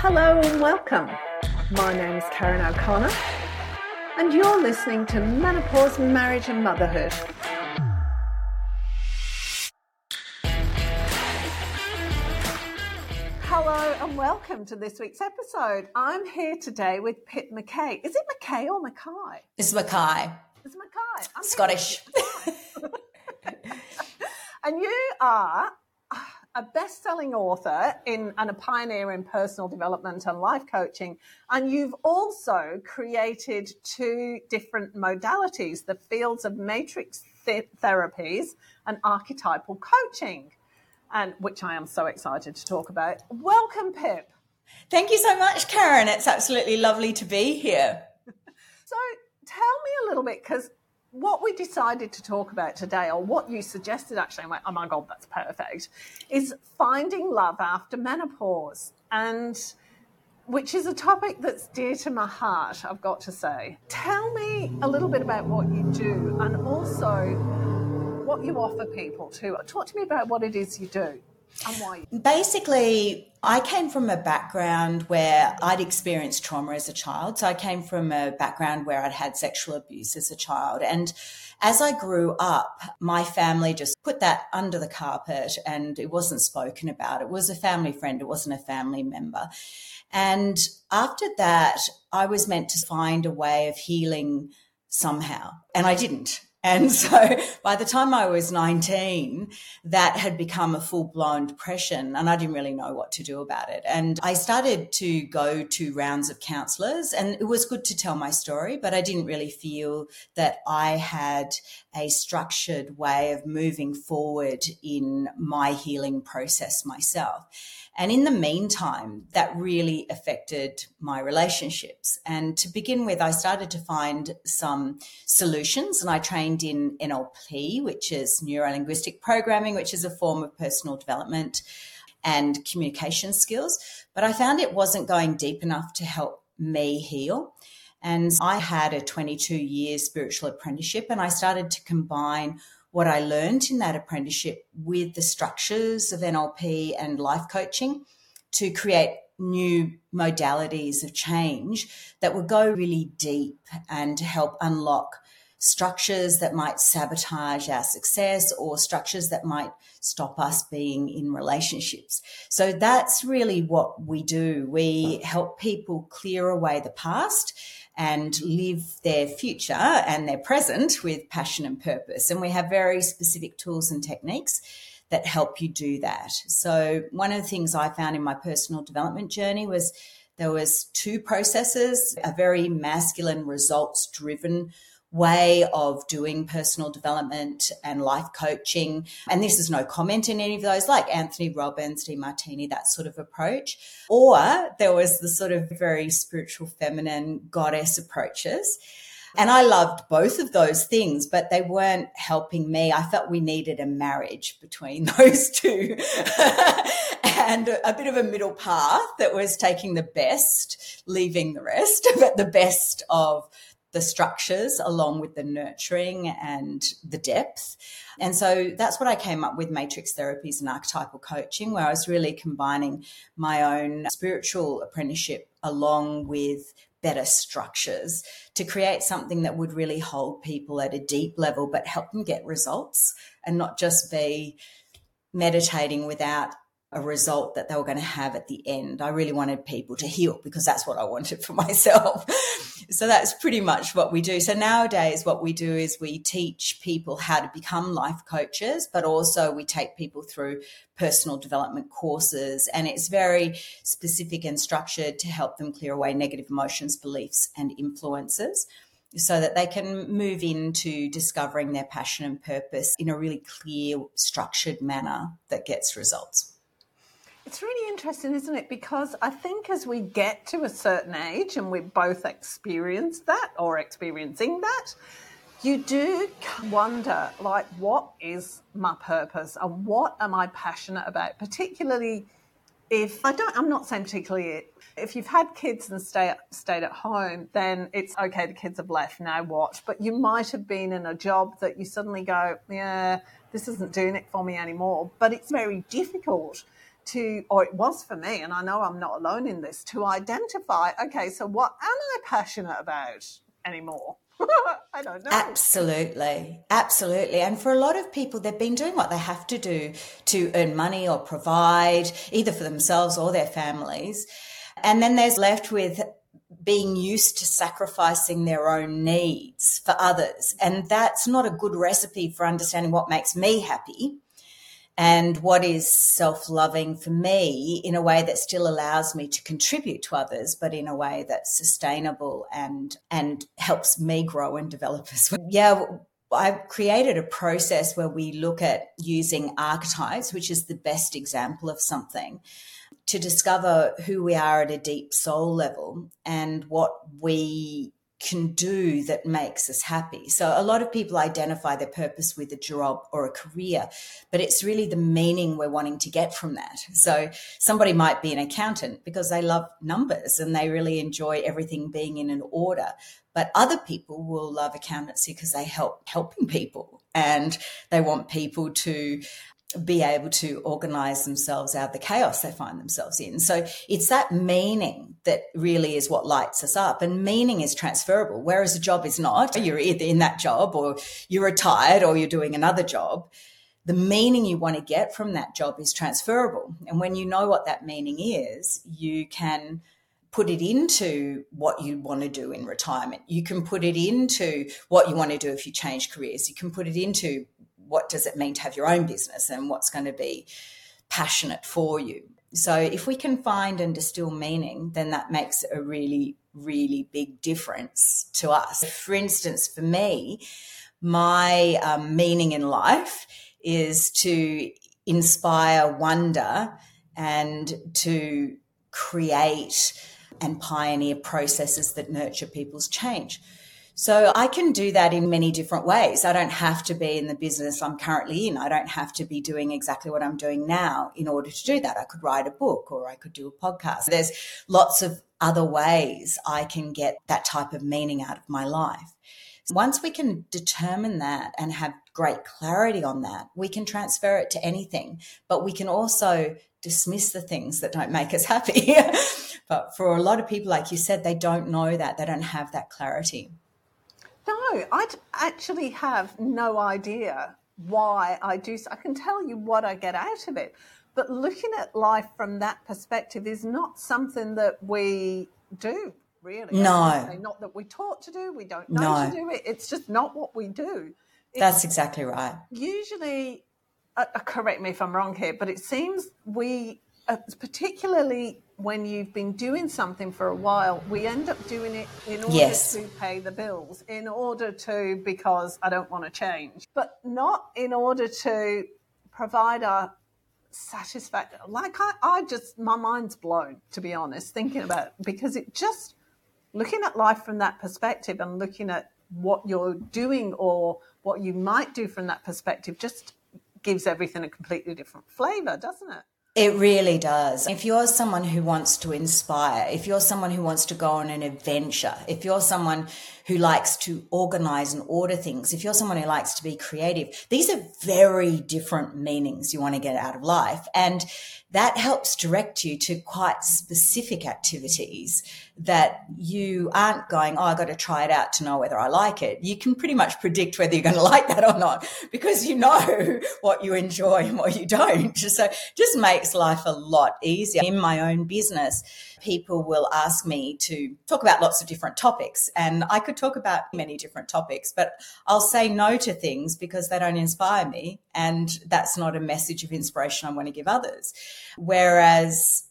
Hello and welcome. My name is Karen O'Connor, and you're listening to Menopause, Marriage and Motherhood. Hello and welcome to this week's episode. I'm here today with Pip McKay. Is it McKay or Mackay? It's Mackay. It's Mackay. I'm Scottish. and you are a best-selling author in and a pioneer in personal development and life coaching and you've also created two different modalities the fields of matrix th- therapies and archetypal coaching and which I am so excited to talk about welcome pip Thank you so much, Karen. It's absolutely lovely to be here. so tell me a little bit because what we decided to talk about today, or what you suggested actually, I went, oh my God, that's perfect, is finding love after menopause. And which is a topic that's dear to my heart, I've got to say. Tell me a little bit about what you do and also what you offer people too. Talk to me about what it is you do and why. Basically, I came from a background where I'd experienced trauma as a child. So I came from a background where I'd had sexual abuse as a child. And as I grew up, my family just put that under the carpet and it wasn't spoken about. It was a family friend, it wasn't a family member. And after that, I was meant to find a way of healing somehow, and I didn't. And so by the time I was 19, that had become a full blown depression and I didn't really know what to do about it. And I started to go to rounds of counselors and it was good to tell my story, but I didn't really feel that I had a structured way of moving forward in my healing process myself. And in the meantime, that really affected my relationships. And to begin with, I started to find some solutions and I trained in NLP, which is neuro linguistic programming, which is a form of personal development and communication skills. But I found it wasn't going deep enough to help me heal. And I had a 22 year spiritual apprenticeship and I started to combine what I learned in that apprenticeship with the structures of NLP and life coaching to create new modalities of change that would go really deep and help unlock structures that might sabotage our success or structures that might stop us being in relationships. So that's really what we do. We help people clear away the past and live their future and their present with passion and purpose. And we have very specific tools and techniques that help you do that. So one of the things I found in my personal development journey was there was two processes, a very masculine results driven way of doing personal development and life coaching. And this is no comment in any of those, like Anthony Robbins, Demartini, that sort of approach. Or there was the sort of very spiritual, feminine goddess approaches. And I loved both of those things, but they weren't helping me. I felt we needed a marriage between those two and a bit of a middle path that was taking the best, leaving the rest, but the best of the structures along with the nurturing and the depth. And so that's what I came up with matrix therapies and archetypal coaching, where I was really combining my own spiritual apprenticeship along with better structures to create something that would really hold people at a deep level, but help them get results and not just be meditating without a result that they were going to have at the end. I really wanted people to heal because that's what I wanted for myself. so that's pretty much what we do. So nowadays, what we do is we teach people how to become life coaches, but also we take people through personal development courses. And it's very specific and structured to help them clear away negative emotions, beliefs, and influences so that they can move into discovering their passion and purpose in a really clear, structured manner that gets results. It's really interesting, isn't it? Because I think as we get to a certain age and we both experienced that or experiencing that, you do wonder, like, what is my purpose and what am I passionate about? Particularly if I don't, I'm not saying particularly if you've had kids and stay, stayed at home, then it's okay, the kids have left, now what? But you might have been in a job that you suddenly go, yeah, this isn't doing it for me anymore. But it's very difficult to, or it was for me, and I know I'm not alone in this, to identify, okay, so what am I passionate about anymore? I don't know. Absolutely. Absolutely. And for a lot of people, they've been doing what they have to do to earn money or provide either for themselves or their families. And then there's left with being used to sacrificing their own needs for others. And that's not a good recipe for understanding what makes me happy and what is self loving for me in a way that still allows me to contribute to others, but in a way that's sustainable and, and helps me grow and develop as well. Yeah. I've created a process where we look at using archetypes, which is the best example of something, to discover who we are at a deep soul level and what we can do that makes us happy. So a lot of people identify their purpose with a job or a career, but it's really the meaning we're wanting to get from that. So somebody might be an accountant because they love numbers and they really enjoy everything being in an order. But other people will love accountancy because they help helping people and they want people to be able to organize themselves out of the chaos they find themselves in. So it's that meaning that really is what lights us up. And meaning is transferable, whereas a job is not. You're either in that job or you're retired or you're doing another job. The meaning you want to get from that job is transferable. And when you know what that meaning is, you can put it into what you want to do in retirement. You can put it into what you want to do if you change careers. You can put it into what does it mean to have your own business and what's going to be passionate for you. So if we can find and distill meaning, then that makes a really, really big difference to us. For instance, for me, my um, meaning in life is to inspire wonder and to create and pioneer processes that nurture people's change. So I can do that in many different ways. I don't have to be in the business I'm currently in. I don't have to be doing exactly what I'm doing now in order to do that. I could write a book or I could do a podcast. There's lots of other ways I can get that type of meaning out of my life. Once we can determine that and have great clarity on that, we can transfer it to anything, but we can also dismiss the things that don't make us happy. but for a lot of people, like you said, they don't know that, they don't have that clarity. No, I actually have no idea why I do. I can tell you what I get out of it, but looking at life from that perspective is not something that we do. Really, no, not that we're taught to do. We don't know no. to do it. It's just not what we do. It's That's exactly right. Usually, uh, uh, correct me if I'm wrong here, but it seems we, uh, particularly when you've been doing something for a while, we end up doing it in order yes. to pay the bills, in order to, because I don't want to change, but not in order to provide a satisfaction. Like I, I just, my mind's blown, to be honest, thinking about it, because it just, looking at life from that perspective and looking at what you're doing or what you might do from that perspective just gives everything a completely different flavor, doesn't it? It really does. If you're someone who wants to inspire, if you're someone who wants to go on an adventure, if you're someone who likes to organize and order things, if you're someone who likes to be creative, these are very different meanings you want to get out of life. And that helps direct you to quite specific activities that you aren't going, Oh, I got to try it out to know whether I like it. You can pretty much predict whether you're going to like that or not because you know what you enjoy and what you don't. So just makes life a lot easier. In my own business, people will ask me to talk about lots of different topics and I could talk about many different topics, but I'll say no to things because they don't inspire me. And that's not a message of inspiration I want to give others. Whereas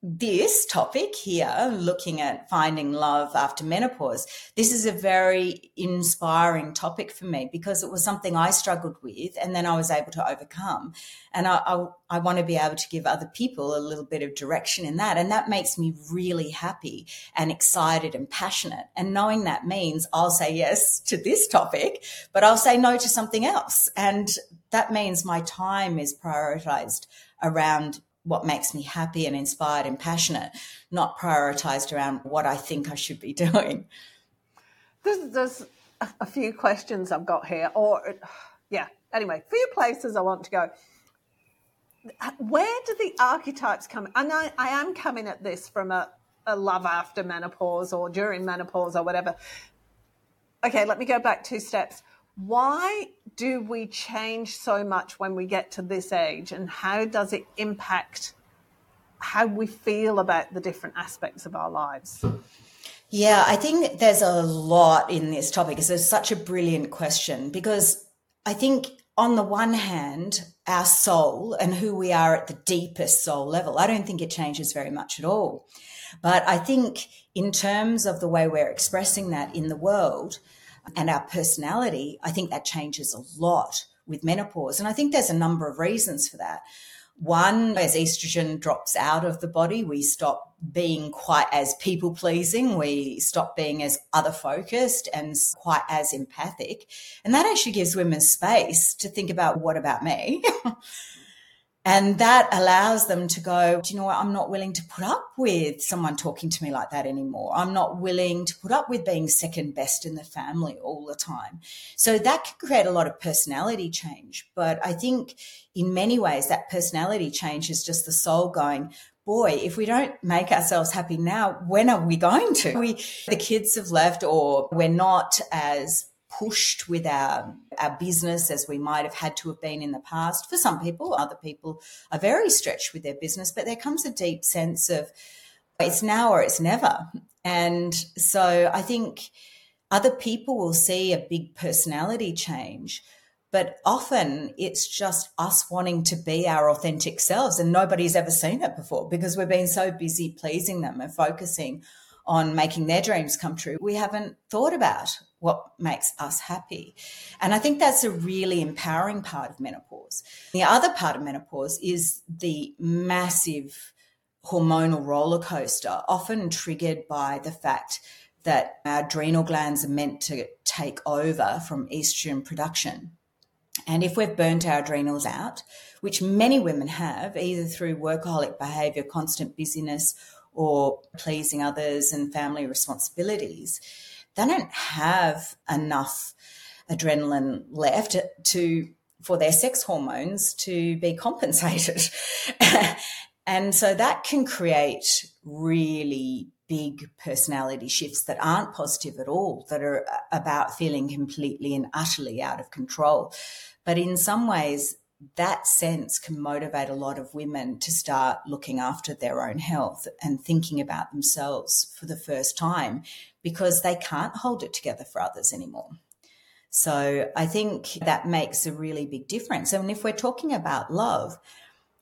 this topic here, looking at finding love after menopause, this is a very inspiring topic for me because it was something I struggled with and then I was able to overcome. And I, I, I, want to be able to give other people a little bit of direction in that. And that makes me really happy and excited and passionate. And knowing that means I'll say yes to this topic, but I'll say no to something else. And that means my time is prioritized around what makes me happy and inspired and passionate, not prioritized around what I think I should be doing. There's, there's a few questions I've got here, or yeah, anyway, few places I want to go. where do the archetypes come? And I, I am coming at this from a, a love after menopause or during menopause or whatever. Okay, let me go back two steps. Why do we change so much when we get to this age, and how does it impact how we feel about the different aspects of our lives? Yeah, I think there's a lot in this topic it's such a brilliant question because I think on the one hand, our soul and who we are at the deepest soul level, I don't think it changes very much at all. But I think in terms of the way we're expressing that in the world and our personality, I think that changes a lot with menopause. And I think there's a number of reasons for that. One, as estrogen drops out of the body, we stop being quite as people pleasing. We stop being as other focused and quite as empathic. And that actually gives women space to think about what about me? And that allows them to go, do you know what? I'm not willing to put up with someone talking to me like that anymore. I'm not willing to put up with being second best in the family all the time. So that can create a lot of personality change. But I think in many ways, that personality change is just the soul going, boy, if we don't make ourselves happy now, when are we going to? We, the kids have left or we're not as pushed with our our business as we might have had to have been in the past. For some people, other people are very stretched with their business, but there comes a deep sense of it's now or it's never. And so I think other people will see a big personality change, but often it's just us wanting to be our authentic selves and nobody's ever seen it before because we've been so busy pleasing them and focusing on making their dreams come true. We haven't thought about what makes us happy. And I think that's a really empowering part of menopause. The other part of menopause is the massive hormonal roller coaster, often triggered by the fact that our adrenal glands are meant to take over from estrogen production. And if we've burnt our adrenals out, which many women have, either through workaholic behavior, constant busyness, or pleasing others and family responsibilities, they don't have enough adrenaline left to for their sex hormones to be compensated. and so that can create really big personality shifts that aren't positive at all, that are about feeling completely and utterly out of control. But in some ways, that sense can motivate a lot of women to start looking after their own health and thinking about themselves for the first time because they can't hold it together for others anymore. So I think that makes a really big difference. And if we're talking about love,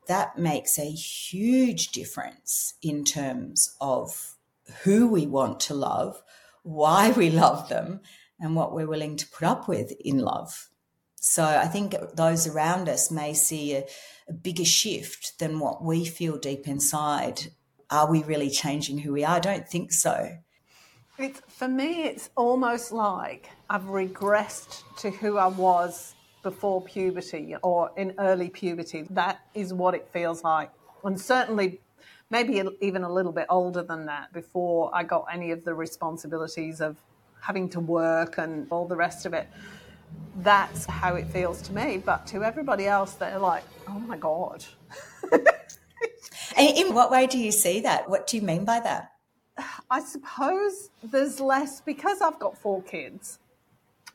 that makes a huge difference in terms of who we want to love, why we love them, and what we're willing to put up with in love. So I think those around us may see a, a bigger shift than what we feel deep inside. Are we really changing who we are? I don't think so. It's, for me, it's almost like I've regressed to who I was before puberty or in early puberty. That is what it feels like. And certainly, maybe even a little bit older than that before I got any of the responsibilities of having to work and all the rest of it that's how it feels to me. But to everybody else, they're like, oh my God. and in what way do you see that? What do you mean by that? I suppose there's less because I've got four kids.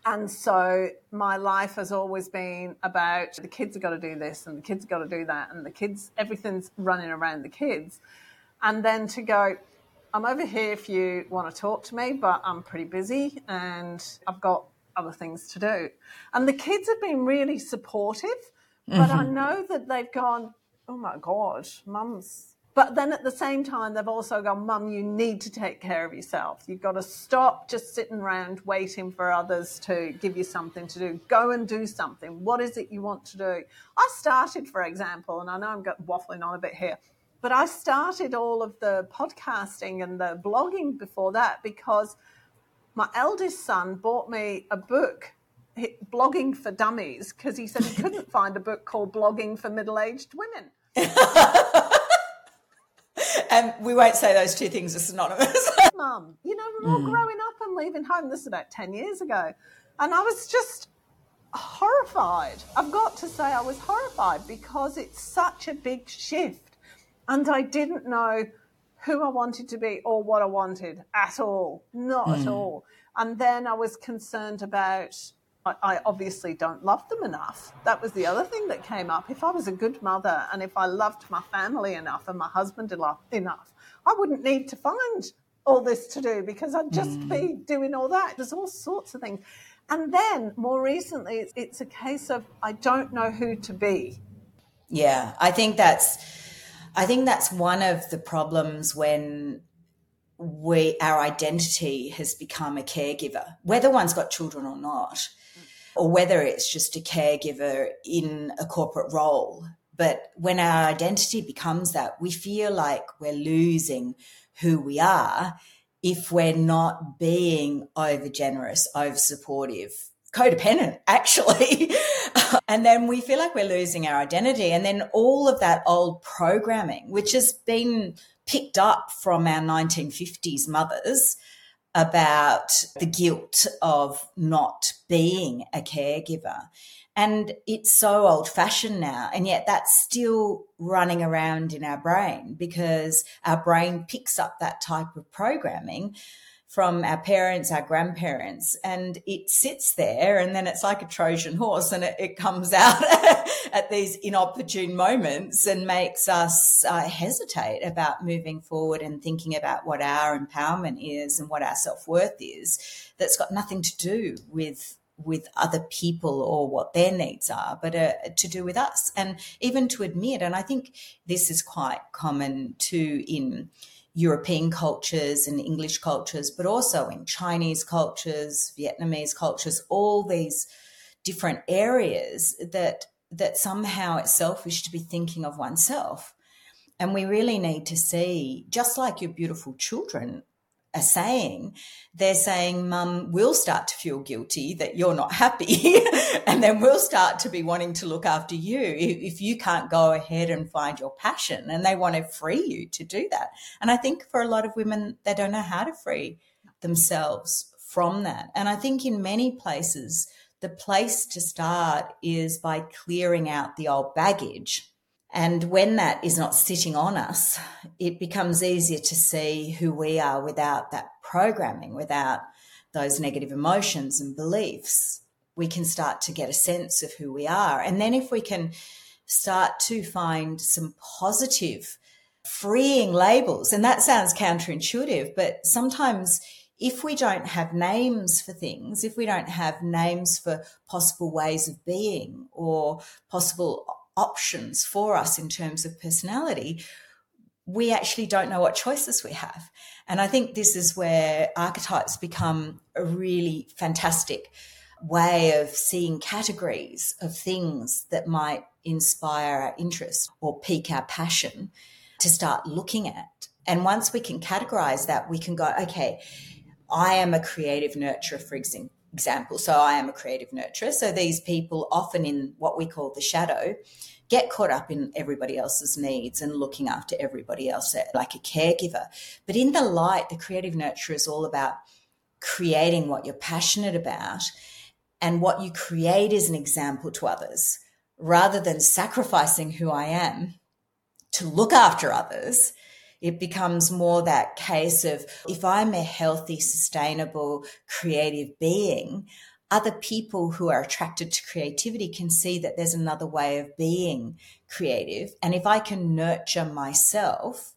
And so my life has always been about the kids have got to do this and the kids have got to do that and the kids, everything's running around the kids. And then to go, I'm over here if you want to talk to me, but I'm pretty busy and I've got other things to do. And the kids have been really supportive, but mm-hmm. I know that they've gone, oh my God, mum's. But then at the same time, they've also gone, Mum, you need to take care of yourself. You've got to stop just sitting around waiting for others to give you something to do. Go and do something. What is it you want to do? I started, for example, and I know I'm waffling on a bit here, but I started all of the podcasting and the blogging before that because my eldest son bought me a book blogging for dummies because he said he couldn't find a book called blogging for middle-aged women and we won't say those two things are synonymous mum you know we're all mm. growing up and leaving home this is about 10 years ago and i was just horrified. I've got to say, I was horrified because it's such a big shift. And I didn't know who I wanted to be or what I wanted at all. Not mm. at hmm. all. And then I was concerned about I, obviously don't love them enough. That was the other thing that came up. If I was a good mother and if I loved my family enough and my husband enough, I wouldn't need to find all this to do because I'd just mm. be doing all that. There's all sorts of things. And then more recently, it's, it's a case of I don't know who to be. Yeah, I think that's I think that's one of the problems when we our identity has become a caregiver, whether one's got children or not, or whether it's just a caregiver in a corporate role. But when our identity becomes that, we feel like we're losing who we are if we're not being over generous, over supportive, codependent, actually. and then we feel like we're losing our identity. And then all of that old programming, which has been picked up from our 1950s mothers about the guilt of not being a caregiver. And it's so old fashioned now. And yet that's still running around in our brain because our brain picks up that type of programming from our parents, our grandparents, and it sits there and then it's like a Trojan horse and it, it comes out at these inopportune moments and makes us uh, hesitate about moving forward and thinking about what our empowerment is and what our self worth is. That's got nothing to do with with other people or what their needs are, but uh, to do with us. And even to admit, and I think this is quite common too in European cultures and English cultures, but also in Chinese cultures, Vietnamese cultures, all these different areas that that somehow it's selfish to be thinking of oneself. And we really need to see, just like your beautiful children are saying, they're saying, Mum, we'll start to feel guilty that you're not happy. and then we'll start to be wanting to look after you if you can't go ahead and find your passion. And they want to free you to do that. And I think for a lot of women, they don't know how to free themselves from that. And I think in many places, the place to start is by clearing out the old baggage and when that is not sitting on us, it becomes easier to see who we are without that programming, without those negative emotions and beliefs. We can start to get a sense of who we are. And then if we can start to find some positive, freeing labels, and that sounds counterintuitive, but sometimes if we don't have names for things, if we don't have names for possible ways of being or possible options for us in terms of personality, we actually don't know what choices we have. And I think this is where archetypes become a really fantastic way of seeing categories of things that might inspire our interest or pique our passion to start looking at. And once we can categorize that, we can go, okay, I am a creative nurturer, for example example. So I am a creative nurturer. So these people, often in what we call the shadow, get caught up in everybody else's needs and looking after everybody else eh, like a caregiver. But in the light, the creative nurturer is all about creating what you're passionate about. And what you create is an example to others rather than sacrificing who I am to look after others it becomes more that case of if I'm a healthy, sustainable, creative being, other people who are attracted to creativity can see that there's another way of being creative. And if I can nurture myself,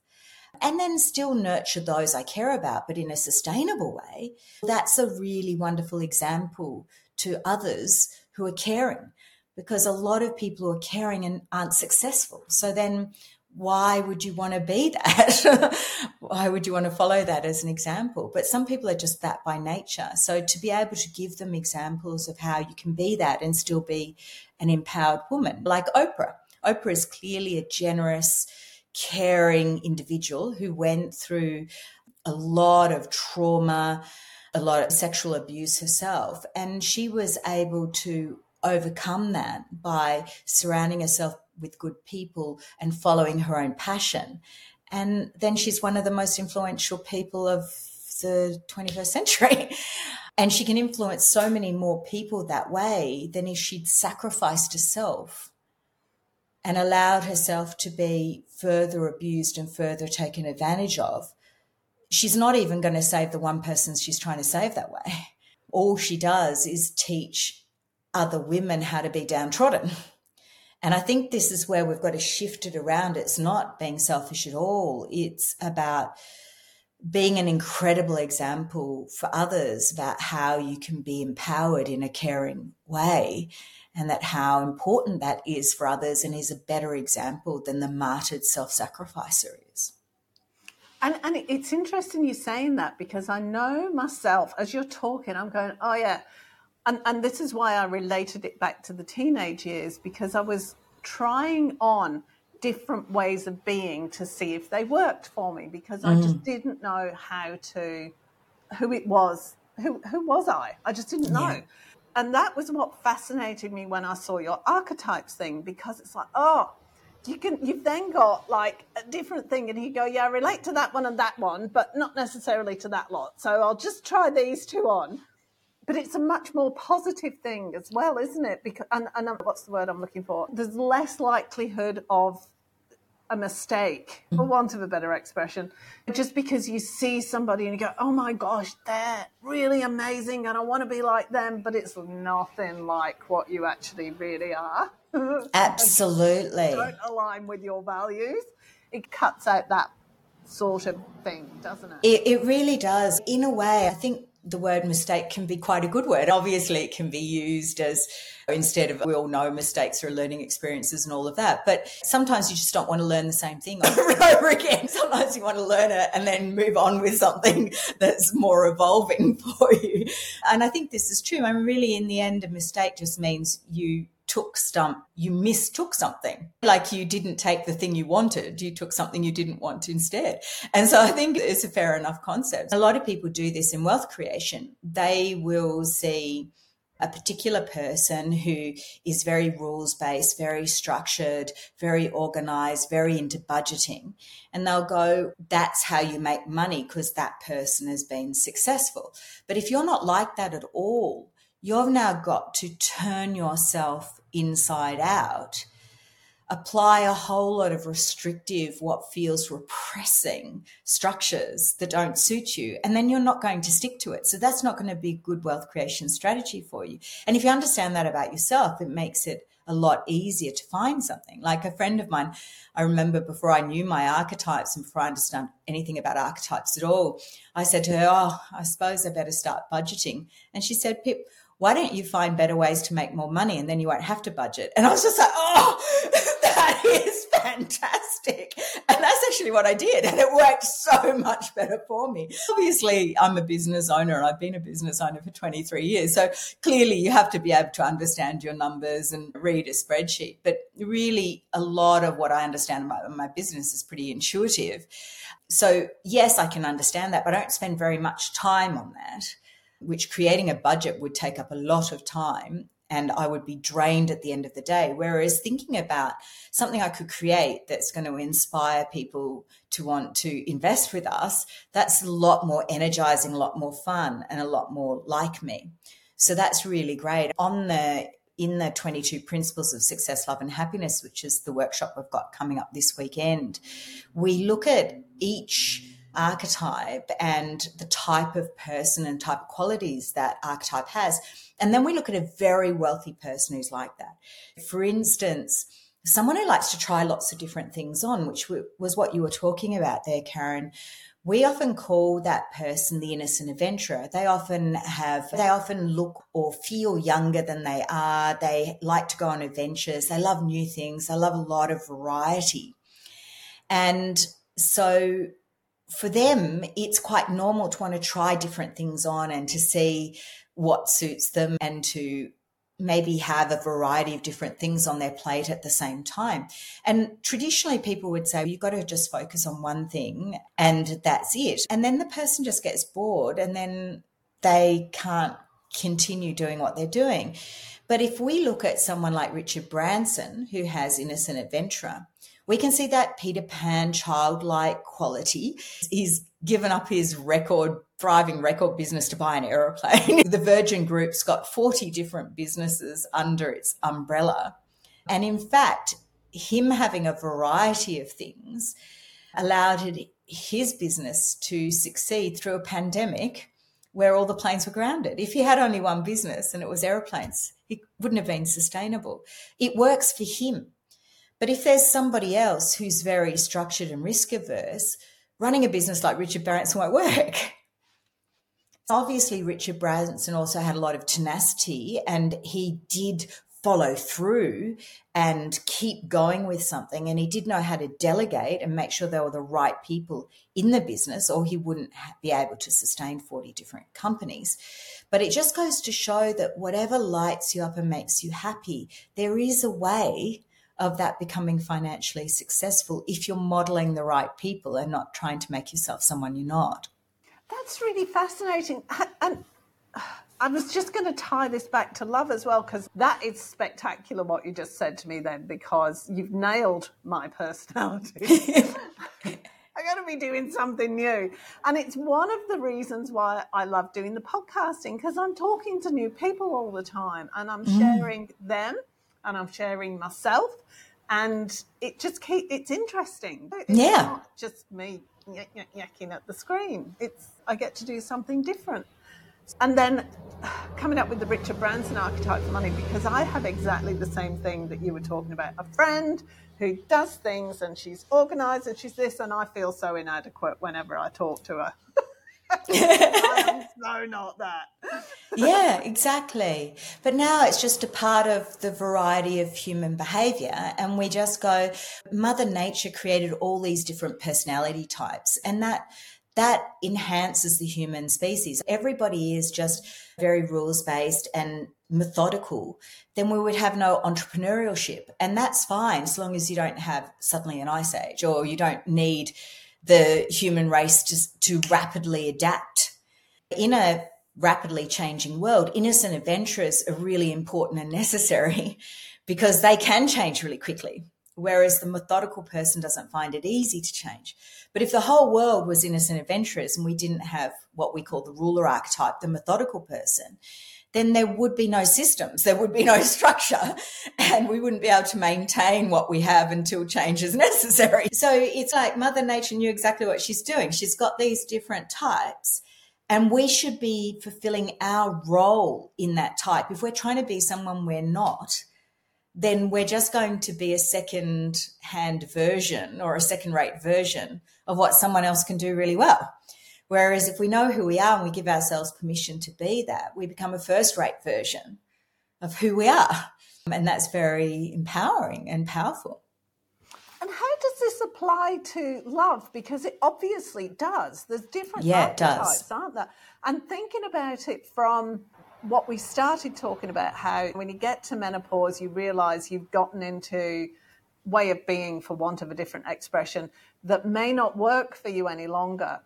and then still nurture those I care about, but in a sustainable way, that's a really wonderful example to others who are caring because a lot of people who are caring and aren't successful. So then why would you want to be that? why would you want to follow that as an example? But some people are just that by nature. So to be able to give them examples of how you can be that and still be an empowered woman, like Oprah. Oprah is clearly a generous, caring individual who went through a lot of trauma, a lot of sexual abuse herself. And she was able to overcome that by surrounding herself with good people and following her own passion. And then she's one of the most influential people of the 21st century. and she can influence so many more people that way than if she'd sacrificed herself and allowed herself to be further abused and further taken advantage of. She's not even going to save the one person she's trying to save that way. All she does is teach other women how to be downtrodden. And I think this is where we've got to shift it around. It's not being selfish at all. It's about being an incredible example for others about how you can be empowered in a caring way and that how important that is for others and is a better example than the martyred self-sacrificer is. And, and it's interesting you saying that because I know myself as you're talking, I'm going, oh yeah. And, and this is why I related it back to the teenage years because I was trying on different ways of being to see if they worked for me because mm. I just mm. didn't know how to, who it was, who, who was I? I just didn't know. Yeah. And that was what fascinated me when I saw your archetypes thing because it's like, oh, you can you've then got like a different thing and you go yeah I relate to that one and that one but not necessarily to that lot so i'll just try these two on but it's a much more positive thing as well isn't it because and, and what's the word i'm looking for there's less likelihood of a mistake, for mm. want of a better expression. Just because you see somebody and you go, oh my gosh, they're really amazing and I want to be like them, but it's nothing like what you actually really are. Absolutely. don't align with your values. It cuts out that sort of thing, doesn't it? It, it really does. In a way, I think the word mistake can be quite a good word. Obviously, it can be used as instead of we all know mistakes are learning experiences and all of that. But sometimes you just don't want to learn the same thing over and over again. Sometimes you want to learn it and then move on with something that's more evolving for you. And I think this is true. I mean, really, in the end, a mistake just means you took stump, you mistook something. Like you didn't take the thing you wanted, you took something you didn't want instead. And so I think it's a fair enough concept. A lot of people do this in wealth creation. They will see a particular person who is very rules based, very structured, very organized, very into budgeting. And they'll go, that's how you make money because that person has been successful. But if you're not like that at all, you've now got to turn yourself inside out, apply a whole lot of restrictive, what feels repressing structures that don't suit you, and then you're not going to stick to it. So that's not going to be a good wealth creation strategy for you. And if you understand that about yourself, it makes it a lot easier to find something. Like a friend of mine, I remember before I knew my archetypes and before I understood anything about archetypes at all, I said to her, Oh, I suppose I better start budgeting. And she said, Pip, why don't you find better ways to make more money and then you won't have to budget? And I was just like, oh, that is fantastic. And that's actually what I did. And it worked so much better for me. Obviously, I'm a business owner and I've been a business owner for 23 years. So clearly, you have to be able to understand your numbers and read a spreadsheet. But really, a lot of what I understand about my business is pretty intuitive. So, yes, I can understand that, but I don't spend very much time on that which creating a budget would take up a lot of time and I would be drained at the end of the day. Whereas thinking about something I could create that's going to inspire people to want to invest with us, that's a lot more energizing, a lot more fun, and a lot more like me. So that's really great. On the in the 22 principles of success, love, and happiness, which is the workshop we've got coming up this weekend, we look at each archetype and the type of person and type of qualities that archetype has. And then we look at a very wealthy person who's like that. For instance, someone who likes to try lots of different things on, which was what you were talking about there, Karen. We often call that person the innocent adventurer. They often have, they often look or feel younger than they are. They like to go on adventures. They love new things. They love a lot of variety. And so for them, it's quite normal to want to try different things on and to see what suits them and to maybe have a variety of different things on their plate at the same time. And traditionally, people would say, you've got to just focus on one thing and that's it. And then the person just gets bored and then they can't continue doing what they're doing. But if we look at someone like Richard Branson, who has Innocent Adventurer, We can see that Peter Pan childlike quality. He's given up his record, thriving record business to buy an aeroplane. the Virgin Group's got 40 different businesses under its umbrella. And in fact, him having a variety of things allowed his business to succeed through a pandemic where all the planes were grounded. If he had only one business and it was aeroplanes, he wouldn't have been sustainable. It works for him. But if there's somebody else who's very structured and risk averse, running a business like Richard Branson won't work. Obviously, Richard Branson also had a lot of tenacity and he did follow through and keep going with something. And he did know how to delegate and make sure there were the right people in the business, or he wouldn't be able to sustain 40 different companies. But it just goes to show that whatever lights you up and makes you happy, there is a way of that becoming financially successful if you're modeling the right people and not trying to make yourself someone you're not. That's really fascinating. And I was just going to tie this back to love as well, because that is spectacular what you just said to me then, because you've nailed my personality. I got to be doing something new. And it's one of the reasons why I love doing the podcasting, because I'm talking to new people all the time and I'm mm. sharing them and I'm sharing myself. And it just keep it's interesting. It's yeah. not just me yakking at the screen. It's I get to do something different. And then coming up with the Richard Branson archetype for money, because I have exactly the same thing that you were talking about a friend who does things and she's organized and she's this, and I feel so inadequate whenever I talk to her. I'm so not that. yeah, exactly. But now it's just a part of the variety of human behavior. And we just go, Mother Nature created all these different personality types. And that that enhances the human species. Everybody is just very rules based and methodical, then we would have no entrepreneurship. And that's fine as long as you don't have suddenly an ice age or you don't need the human race to, to rapidly adapt. In a rapidly changing world, innocent adventurers are really important and necessary because they can change really quickly whereas the methodical person doesn't find it easy to change. But if the whole world was innocent adventurers and we didn't have what we call the ruler archetype, the methodical person, then there would be no systems, there would be no structure, and we wouldn't be able to maintain what we have until change is necessary. So it's like Mother Nature knew exactly what she's doing. She's got these different types. And we should be fulfilling our role in that type. If we're trying to be someone we're not, then we're just going to be a second hand version or a second rate version of what someone else can do really well. Whereas if we know who we are and we give ourselves permission to be that, we become a first rate version of who we are. And that's very empowering and powerful. And how does this apply to love? Because it obviously does. There's different types, yeah, archetypes, aren't there? And thinking about it from what we started talking about how when you get to menopause, you realize you've gotten into way of being, for want of a different expression, that may not work for you any longer.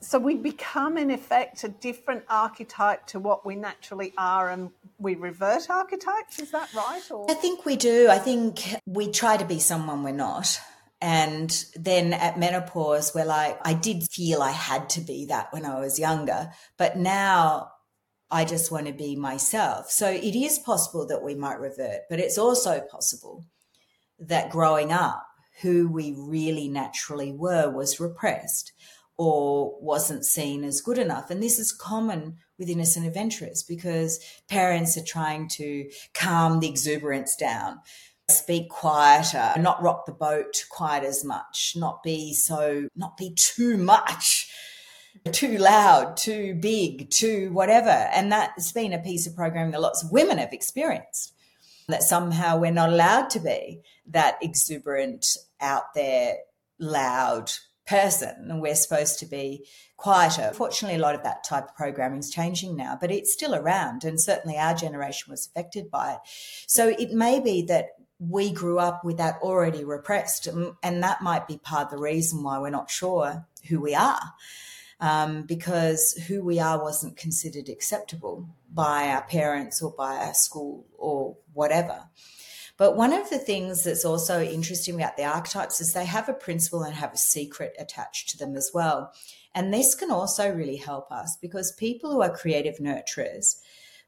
So we become, in effect, a different archetype to what we naturally are, and we revert archetypes. Is that right? Or? I think we do. I think we try to be someone we're not. And then at menopause, we're like, I did feel I had to be that when I was younger. But now I just want to be myself. So it is possible that we might revert, but it's also possible that growing up, who we really naturally were was repressed or wasn't seen as good enough. And this is common with innocent adventurers because parents are trying to calm the exuberance down, speak quieter, not rock the boat quite as much, not be so, not be too much too loud, too big, too whatever. And that's been a piece of programming that lots of women have experienced. That somehow we're not allowed to be that exuberant, out there, loud person. And we're supposed to be quieter. Fortunately, a lot of that type of programming is changing now, but it's still around. And certainly our generation was affected by it. So it may be that we grew up with that already repressed. And that might be part of the reason why we're not sure who we are um, because who we are wasn't considered acceptable by our parents or by our school or whatever. But one of the things that's also interesting about the archetypes is they have a principle and have a secret attached to them as well. And this can also really help us because people who are creative nurturers,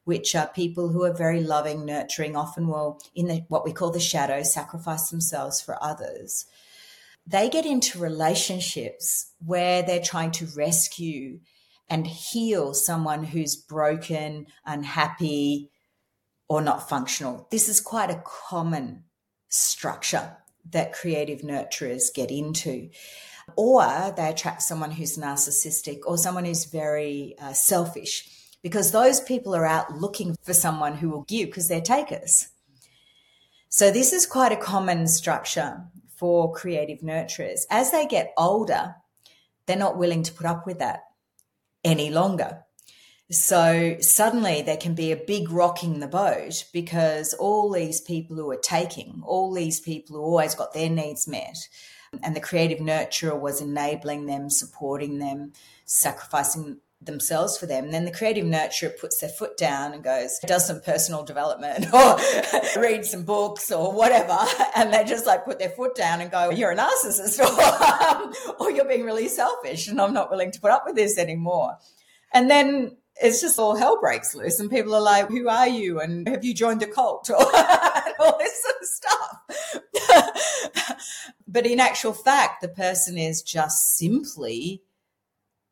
which are people who are very loving, nurturing, often will, in the, what we call the shadow, sacrifice themselves for others. They get into relationships where they're trying to rescue and heal someone who's broken, unhappy, or not functional. This is quite a common structure that creative nurturers get into. Or they attract someone who's narcissistic or someone who's very uh, selfish because those people are out looking for someone who will give because they're takers. So, this is quite a common structure for creative nurturers. As they get older, they're not willing to put up with that any longer. So suddenly there can be a big rocking the boat because all these people who are taking, all these people who always got their needs met, and the creative nurturer was enabling them, supporting them, sacrificing themselves for them. And then the creative nurturer puts their foot down and goes, does some personal development or read some books or whatever. And they just like put their foot down and go, you're a narcissist or, um, or you're being really selfish and I'm not willing to put up with this anymore. And then it's just all hell breaks loose and people are like who are you? And have you joined a cult? Or all this sort of stuff. But in actual fact the person is just simply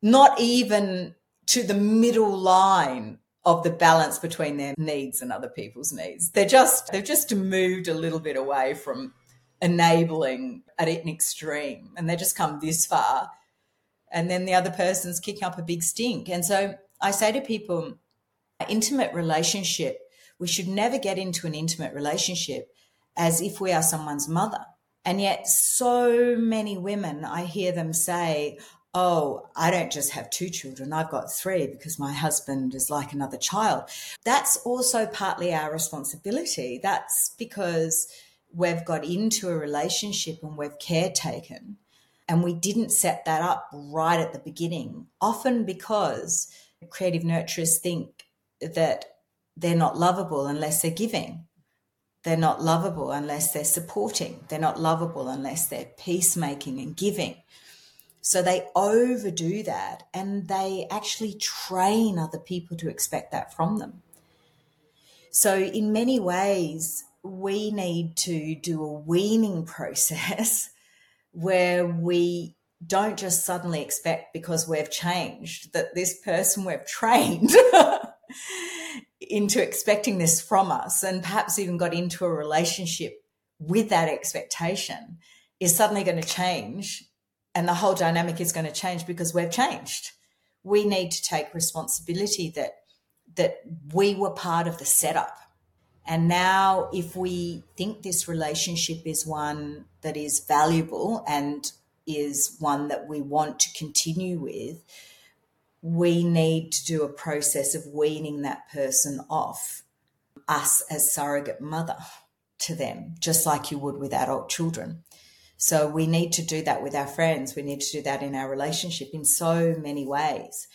not even to the middle line of the balance between their needs and other people's needs. They're just they've just moved a little bit away from enabling at an extreme and they just come this far and then the other person's kicking up a big stink. And so I say to people, intimate relationship, we should never get into an intimate relationship as if we are someone's mother. And yet, so many women, I hear them say, Oh, I don't just have two children, I've got three because my husband is like another child. That's also partly our responsibility. That's because we've got into a relationship and we've caretaken and we didn't set that up right at the beginning, often because creative nurturers think that they're not lovable unless they're giving. They're not lovable unless they're supporting. They're not lovable unless they're peacemaking and giving. So they overdo that and they actually train other people to expect that from them. So, in many ways, we need to do a weaning process where we don't just suddenly expect because we've changed that this person we've trained into expecting this from us and perhaps even got into a relationship with that expectation is suddenly going to change and the whole dynamic is going to change because we've changed. We need to take responsibility that that we were part of the setup. And now if we think this relationship is one that is valuable and is one that we want to continue with, we need to do a process of weaning that person off us as surrogate mother to them, just like you would with adult children. So we need to do that with our friends. We need to do that in our relationship in so many ways.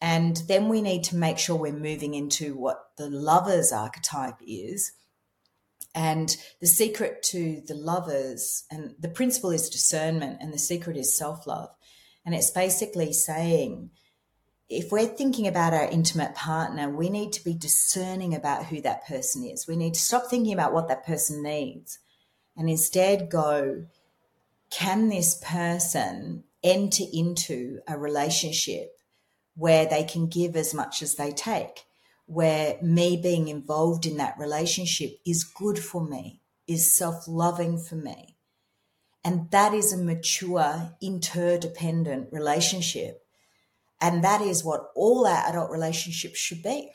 And then we need to make sure we're moving into what the lover's archetype is, and the secret to the lovers, and the principle is discernment, and the secret is self love. And it's basically saying, if we're thinking about our intimate partner, we need to be discerning about who that person is. We need to stop thinking about what that person needs and instead go, can this person enter into a relationship where they can give as much as they take? Where me being involved in that relationship is good for me, is self loving for me. And that is a mature, interdependent relationship. And that is what all our adult relationships should be.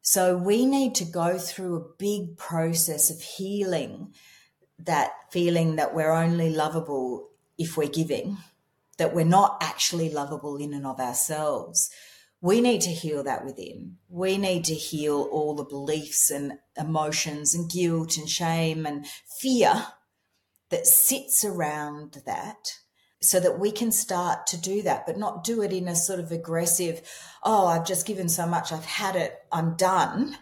So we need to go through a big process of healing that feeling that we're only lovable if we're giving, that we're not actually lovable in and of ourselves we need to heal that within. We need to heal all the beliefs and emotions and guilt and shame and fear that sits around that so that we can start to do that, but not do it in a sort of aggressive, oh, I've just given so much, I've had it, I'm done.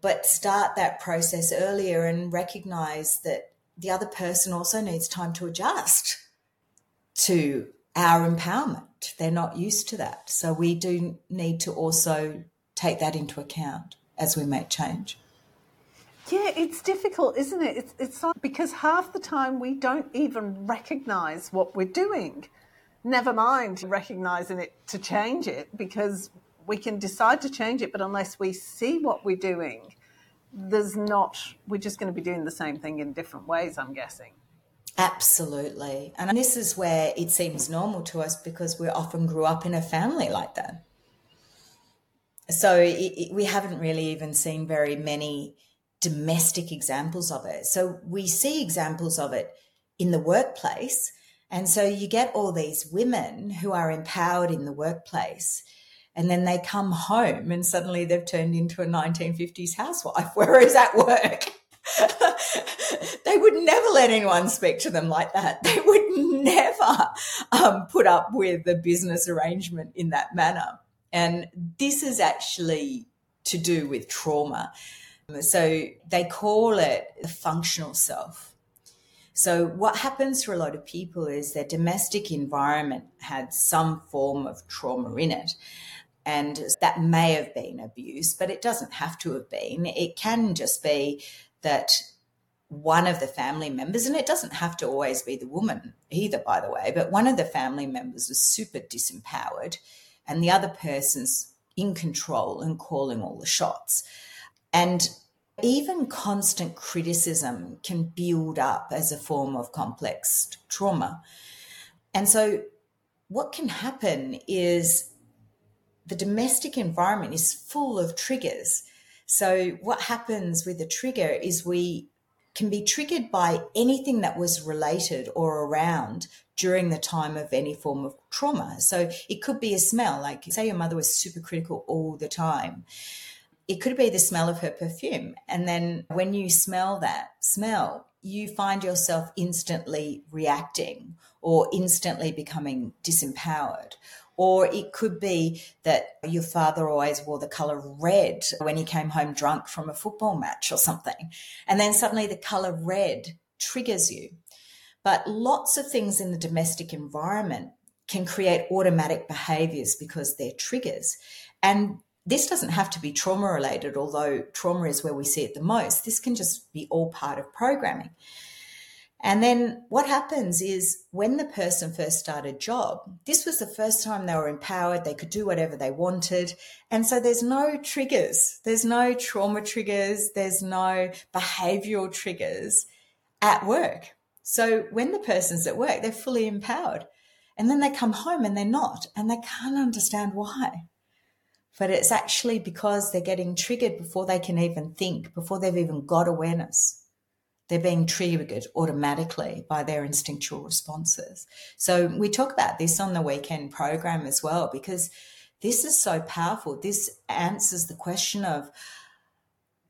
but start that process earlier and recognize that the other person also needs time to adjust to our empowerment. They're not used to that. So we do need to also take that into account as we make change. Yeah, it's difficult, isn't it? It's, it's because half the time we don't even recognize what we're doing. Never mind recognizing it to change it because we can decide to change it, but unless we see what we're doing, there's not, we're just going to be doing the same thing in different ways, I'm guessing. Absolutely. And this is where it seems normal to us because we often grew up in a family like that. So it, it, we haven't really even seen very many domestic examples of it. So we see examples of it in the workplace. And so you get all these women who are empowered in the workplace and then they come home and suddenly they've turned into a 1950s housewife, whereas at work, they would never let anyone speak to them like that. They would never um, put up with the business arrangement in that manner. And this is actually to do with trauma. So they call it the functional self. So what happens for a lot of people is their domestic environment had some form of trauma in it. And that may have been abuse, but it doesn't have to have been. It can just be that one of the family members, and it doesn't have to always be the woman either, by the way, but one of the family members was super disempowered and the other person's in control and calling all the shots. And even constant criticism can build up as a form of complex trauma. And so, what can happen is the domestic environment is full of triggers. So, what happens with a trigger is we can be triggered by anything that was related or around during the time of any form of trauma. So, it could be a smell, like say your mother was super critical all the time it could be the smell of her perfume. And then when you smell that smell, you find yourself instantly reacting or instantly becoming disempowered. Or it could be that your father always wore the color red when he came home drunk from a football match or something. And then suddenly the color red triggers you. But lots of things in the domestic environment can create automatic behaviors because they're triggers. And this doesn't have to be trauma related, although trauma is where we see it the most. This can just be all part of programming. And then what happens is when the person first started job, this was the first time they were empowered, they could do whatever they wanted. And so there's no triggers, there's no trauma triggers, there's no behavioral triggers at work. So when the person's at work, they're fully empowered. And then they come home and they're not, and they can't understand why but it's actually because they're getting triggered before they can even think, before they've even got awareness. They're being triggered automatically by their instinctual responses. So we talk about this on the weekend program as well, because this is so powerful. This answers the question of,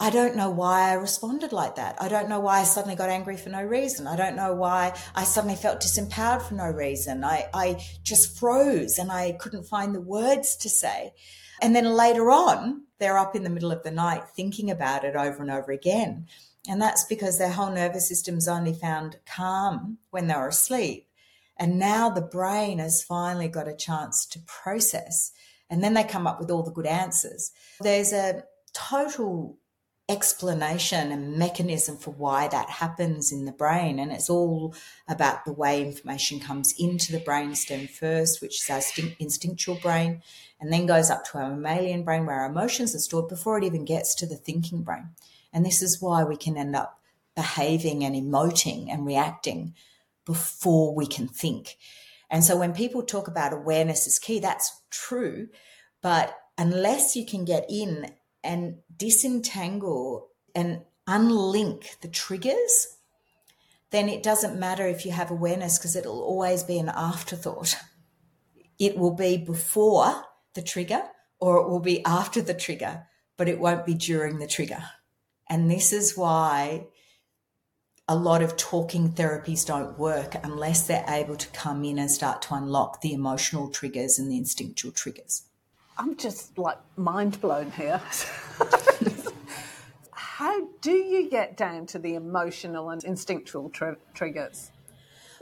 I don't know why I responded like that. I don't know why I suddenly got angry for no reason. I don't know why I suddenly felt disempowered for no reason. I, I just froze and I couldn't find the words to say. And then later on, they're up in the middle of the night thinking about it over and over again. And that's because their whole nervous system's only found calm when they're asleep. And now the brain has finally got a chance to process. And then they come up with all the good answers. There's a total explanation and mechanism for why that happens in the brain. And it's all about the way information comes into the brainstem first, which is our instinctual brain, and then goes up to our mammalian brain where our emotions are stored before it even gets to the thinking brain. And this is why we can end up behaving and emoting and reacting before we can think. And so when people talk about awareness is key, that's true. But unless you can get in and disentangle and unlink the triggers, then it doesn't matter if you have awareness because it'll always be an afterthought. It will be before the trigger or it will be after the trigger, but it won't be during the trigger. And this is why a lot of talking therapies don't work unless they're able to come in and start to unlock the emotional triggers and the instinctual triggers. I'm just like mind blown here. how do you get down to the emotional and instinctual tr- triggers?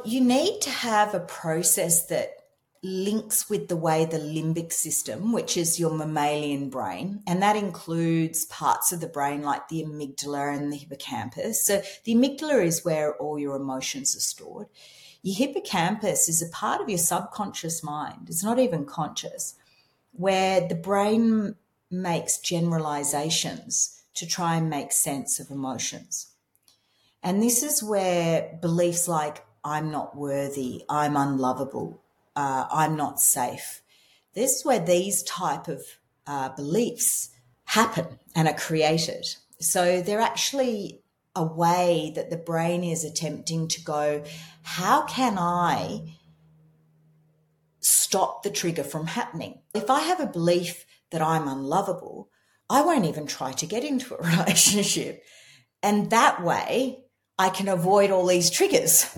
You need to have a process that links with the way the limbic system, which is your mammalian brain, and that includes parts of the brain like the amygdala and the hippocampus. So, the amygdala is where all your emotions are stored. Your hippocampus is a part of your subconscious mind, it's not even conscious, where the brain makes generalizations to try and make sense of emotions. And this is where beliefs like, I'm not worthy, I'm unlovable, uh, I'm not safe. This is where these type of uh, beliefs happen and are created. So they're actually a way that the brain is attempting to go, how can I stop the trigger from happening? If I have a belief that I'm unlovable, I won't even try to get into a relationship. And that way, I can avoid all these triggers.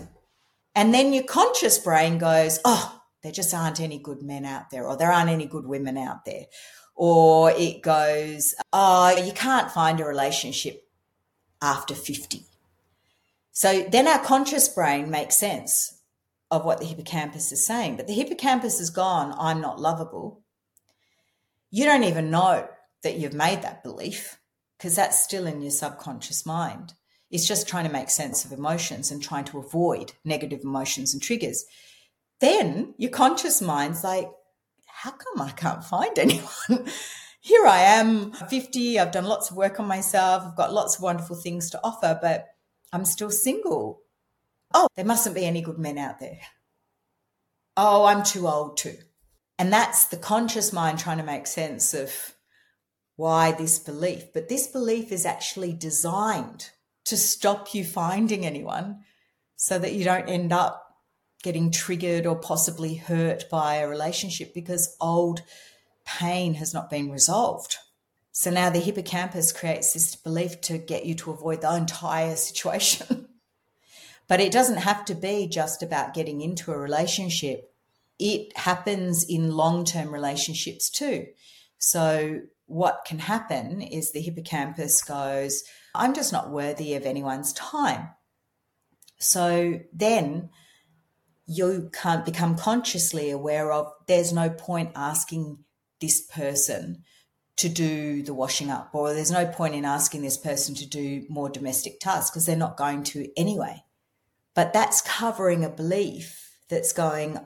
And then your conscious brain goes, oh, there just aren't any good men out there, or there aren't any good women out there. Or it goes, oh, you can't find a relationship after 50. So then our conscious brain makes sense of what the hippocampus is saying. But the hippocampus is gone, I'm not lovable. You don't even know that you've made that belief because that's still in your subconscious mind. It's just trying to make sense of emotions and trying to avoid negative emotions and triggers then your conscious mind's like, how come I can't find anyone? Here I am, 50, I've done lots of work on myself, I've got lots of wonderful things to offer, but I'm still single. Oh, there mustn't be any good men out there. Oh, I'm too old too. And that's the conscious mind trying to make sense of why this belief. But this belief is actually designed to stop you finding anyone so that you don't end up getting triggered or possibly hurt by a relationship because old pain has not been resolved. So now the hippocampus creates this belief to get you to avoid the entire situation. but it doesn't have to be just about getting into a relationship. It happens in long term relationships too. So, what can happen is the hippocampus goes, I'm just not worthy of anyone's time. So then you can't become consciously aware of there's no point asking this person to do the washing up, or there's no point in asking this person to do more domestic tasks because they're not going to anyway. But that's covering a belief that's going,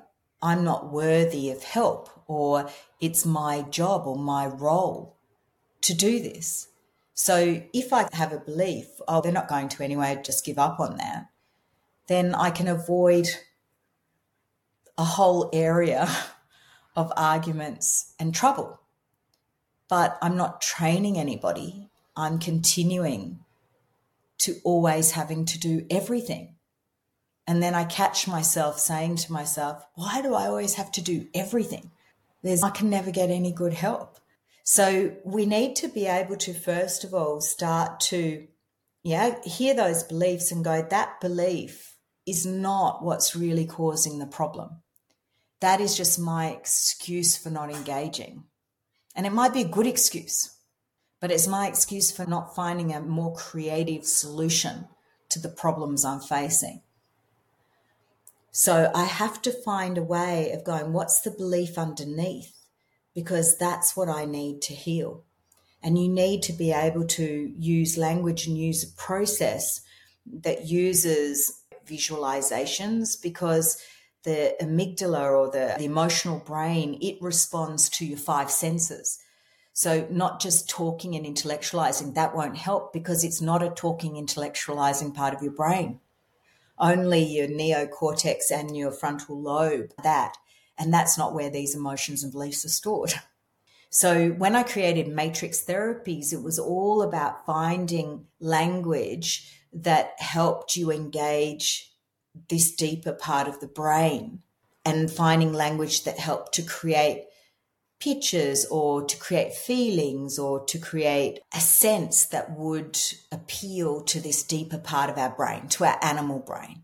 I'm not worthy of help, or it's my job or my role to do this. So if I have a belief, oh, they're not going to anyway, just give up on that, then I can avoid a whole area of arguments and trouble. But I'm not training anybody. I'm continuing to always having to do everything. And then I catch myself saying to myself, why do I always have to do everything? There's, I can never get any good help. So we need to be able to, first of all, start to, yeah, hear those beliefs and go, that belief is not what's really causing the problem that is just my excuse for not engaging. And it might be a good excuse, but it's my excuse for not finding a more creative solution to the problems I'm facing. So I have to find a way of going, what's the belief underneath? Because that's what I need to heal. And you need to be able to use language and use a process that uses visualizations because the amygdala or the, the emotional brain, it responds to your five senses. So, not just talking and intellectualizing, that won't help because it's not a talking, intellectualizing part of your brain. Only your neocortex and your frontal lobe, that. And that's not where these emotions and beliefs are stored. So, when I created matrix therapies, it was all about finding language that helped you engage this deeper part of the brain and finding language that helped to create pictures or to create feelings or to create a sense that would appeal to this deeper part of our brain, to our animal brain.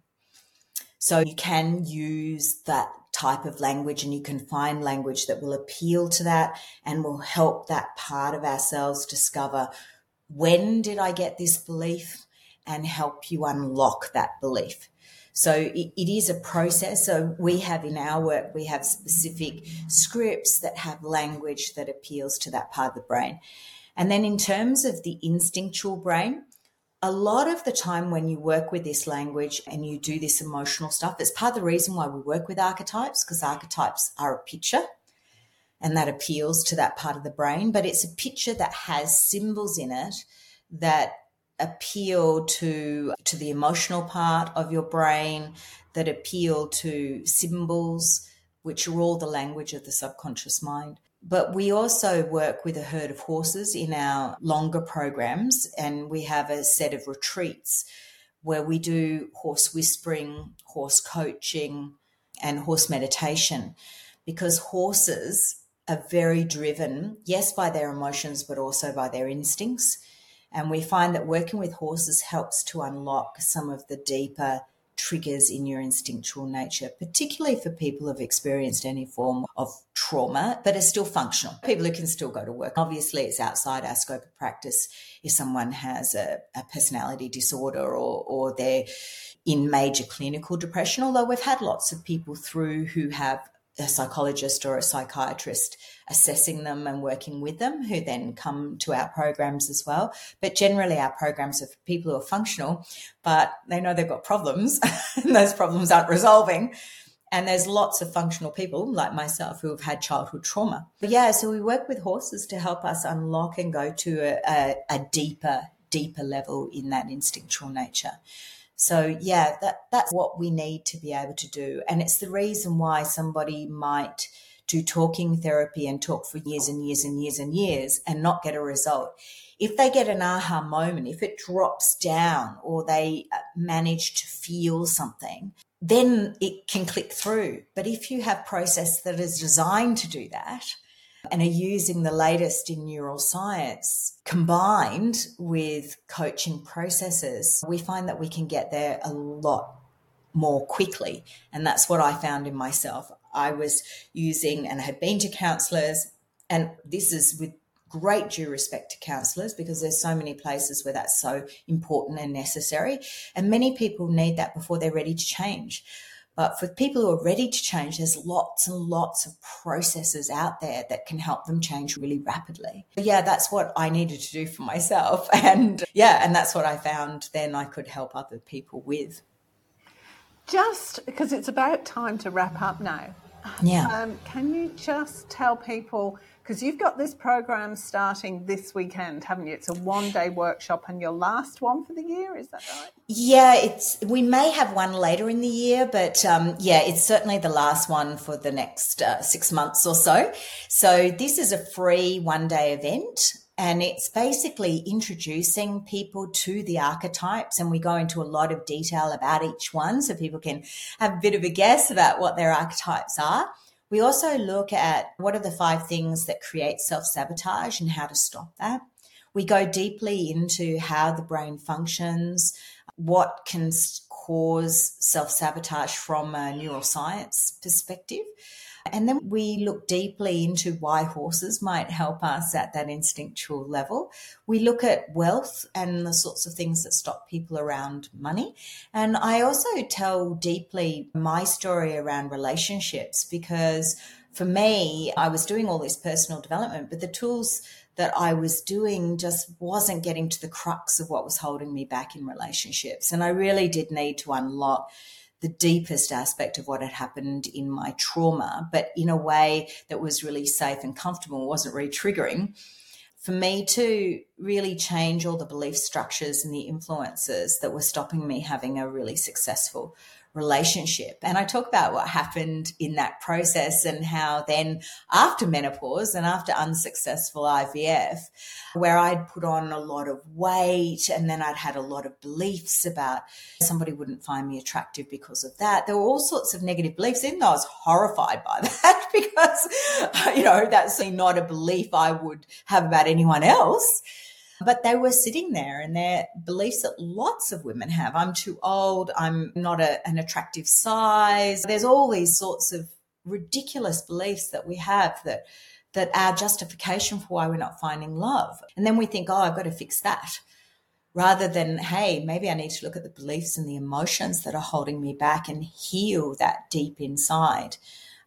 So you can use that type of language and you can find language that will appeal to that and will help that part of ourselves discover when did I get this belief and help you unlock that belief. So it, it is a process. So we have in our work, we have specific scripts that have language that appeals to that part of the brain. And then in terms of the instinctual brain, a lot of the time when you work with this language and you do this emotional stuff, it's part of the reason why we work with archetypes, because archetypes are a picture and that appeals to that part of the brain. But it's a picture that has symbols in it that appeal to to the emotional part of your brain that appeal to symbols which are all the language of the subconscious mind. But we also work with a herd of horses in our longer programs and we have a set of retreats where we do horse whispering horse coaching and horse meditation because horses are very driven yes by their emotions but also by their instincts and we find that working with horses helps to unlock some of the deeper triggers in your instinctual nature, particularly for people who've experienced any form of trauma, but are still functional. People who can still go to work. Obviously, it's outside our scope of practice if someone has a, a personality disorder or, or they're in major clinical depression, although we've had lots of people through who have a psychologist or a psychiatrist assessing them and working with them, who then come to our programs as well. But generally, our programs are for people who are functional, but they know they've got problems, and those problems aren't resolving. And there's lots of functional people like myself who have had childhood trauma. But yeah, so we work with horses to help us unlock and go to a, a, a deeper, deeper level in that instinctual nature. So yeah, that that's what we need to be able to do. And it's the reason why somebody might do talking therapy and talk for years and years and years and years and not get a result. If they get an aha moment, if it drops down or they uh, manage to feel something, then it can click through. But if you have process that is designed to do that, and are using the latest in neuroscience combined with coaching processes, we find that we can get there a lot more quickly. And that's what I found in myself. I was using and had been to counselors, and this is with great due respect to counselors because there's so many places where that's so important and necessary. And many people need that before they're ready to change. But for people who are ready to change, there's lots and lots of processes out there that can help them change really rapidly. But yeah, that's what I needed to do for myself. And yeah, and that's what I found then I could help other people with. Just because it's about time to wrap up now. Yeah. Um, can you just tell people because you've got this program starting this weekend, haven't you? It's a one day workshop and your last one for the year, is that right? Yeah, it's we may have one later in the year, but um, yeah, it's certainly the last one for the next uh, six months or so. So this is a free one day event. And it's basically introducing people to the archetypes. And we go into a lot of detail about each one so people can have a bit of a guess about what their archetypes are. We also look at what are the five things that create self sabotage and how to stop that. We go deeply into how the brain functions, what can cause self sabotage from a neuroscience perspective. And then we look deeply into why horses might help us at that instinctual level. We look at wealth and the sorts of things that stop people around money. And I also tell deeply my story around relationships because for me, I was doing all this personal development, but the tools that I was doing just wasn't getting to the crux of what was holding me back in relationships. And I really did need to unlock the deepest aspect of what had happened in my trauma, but in a way that was really safe and comfortable, wasn't re triggering. For me to really change all the belief structures and the influences that were stopping me having a really successful relationship. And I talk about what happened in that process and how then after menopause and after unsuccessful IVF, where I'd put on a lot of weight and then I'd had a lot of beliefs about somebody wouldn't find me attractive because of that. There were all sorts of negative beliefs, even though I was horrified by that because, you know, that's not a belief I would have about anyone else. But they were sitting there and their beliefs that lots of women have. I'm too old. I'm not a, an attractive size. There's all these sorts of ridiculous beliefs that we have that that our justification for why we're not finding love. And then we think, oh, I've got to fix that. Rather than, hey, maybe I need to look at the beliefs and the emotions that are holding me back and heal that deep inside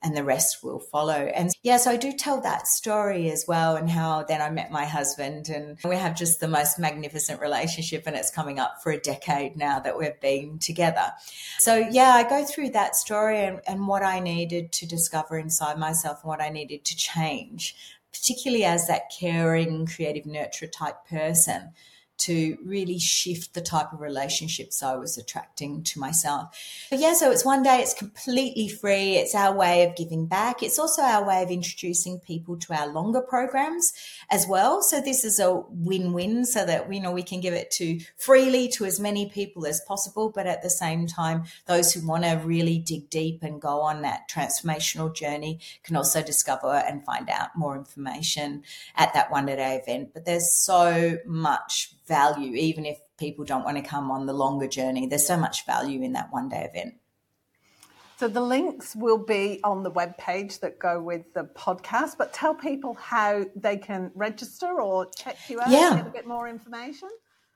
and the rest will follow. And yeah, so I do tell that story as well and how then I met my husband and we have just the most magnificent relationship and it's coming up for a decade now that we've been together. So yeah, I go through that story and, and what I needed to discover inside myself and what I needed to change, particularly as that caring, creative nurture type person to really shift the type of relationships I was attracting to myself. But yeah, so it's one day, it's completely free. It's our way of giving back. It's also our way of introducing people to our longer programs as well. So this is a win-win so that, you know, we can give it to freely to as many people as possible. But at the same time, those who want to really dig deep and go on that transformational journey can also discover and find out more information at that one day event. But there's so much value, even if people don't want to come on the longer journey. There's so much value in that one day event. So the links will be on the web page that go with the podcast, but tell people how they can register or check you out yeah. get a bit more information.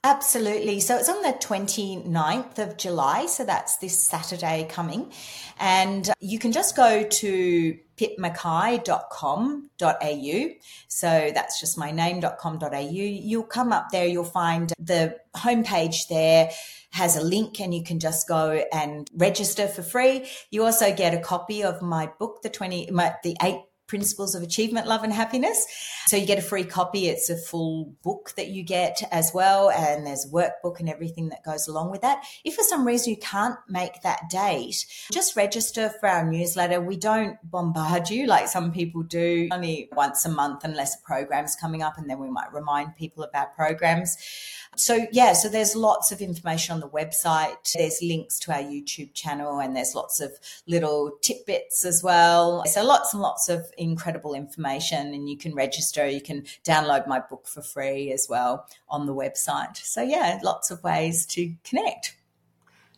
Absolutely. So it's on the 29th of July. So that's this Saturday coming. And you can just go to pipmckay.com.au. So that's just my name.com.au. You'll come up there, you'll find the homepage there has a link and you can just go and register for free. You also get a copy of my book, the 20, my, the eight Principles of Achievement, Love and Happiness. So you get a free copy. It's a full book that you get as well. And there's a workbook and everything that goes along with that. If for some reason you can't make that date, just register for our newsletter. We don't bombard you like some people do only once a month unless a program's coming up and then we might remind people about programs. So yeah, so there's lots of information on the website. There's links to our YouTube channel and there's lots of little tidbits as well. So lots and lots of incredible information and you can register, you can download my book for free as well on the website. So yeah, lots of ways to connect.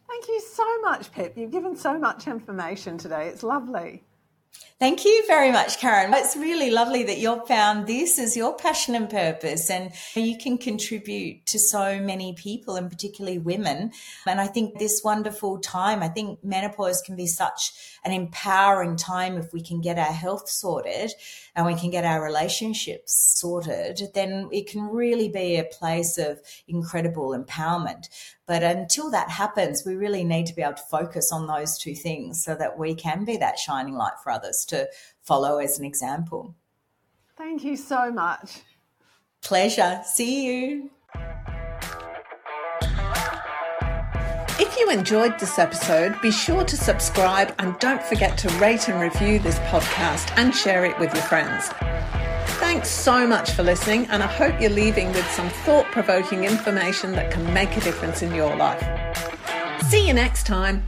Thank you so much, Pip. You've given so much information today. It's lovely. Thank you very much, Karen. It's really lovely that you've found this as your passion and purpose, and you can contribute to so many people, and particularly women. And I think this wonderful time, I think menopause can be such an empowering time if we can get our health sorted and we can get our relationships sorted, then it can really be a place of incredible empowerment. But until that happens, we really need to be able to focus on those two things so that we can be that shining light for others to follow as an example. Thank you so much. Pleasure. See you. You enjoyed this episode, be sure to subscribe and don't forget to rate and review this podcast and share it with your friends. Thanks so much for listening, and I hope you're leaving with some thought provoking information that can make a difference in your life. See you next time.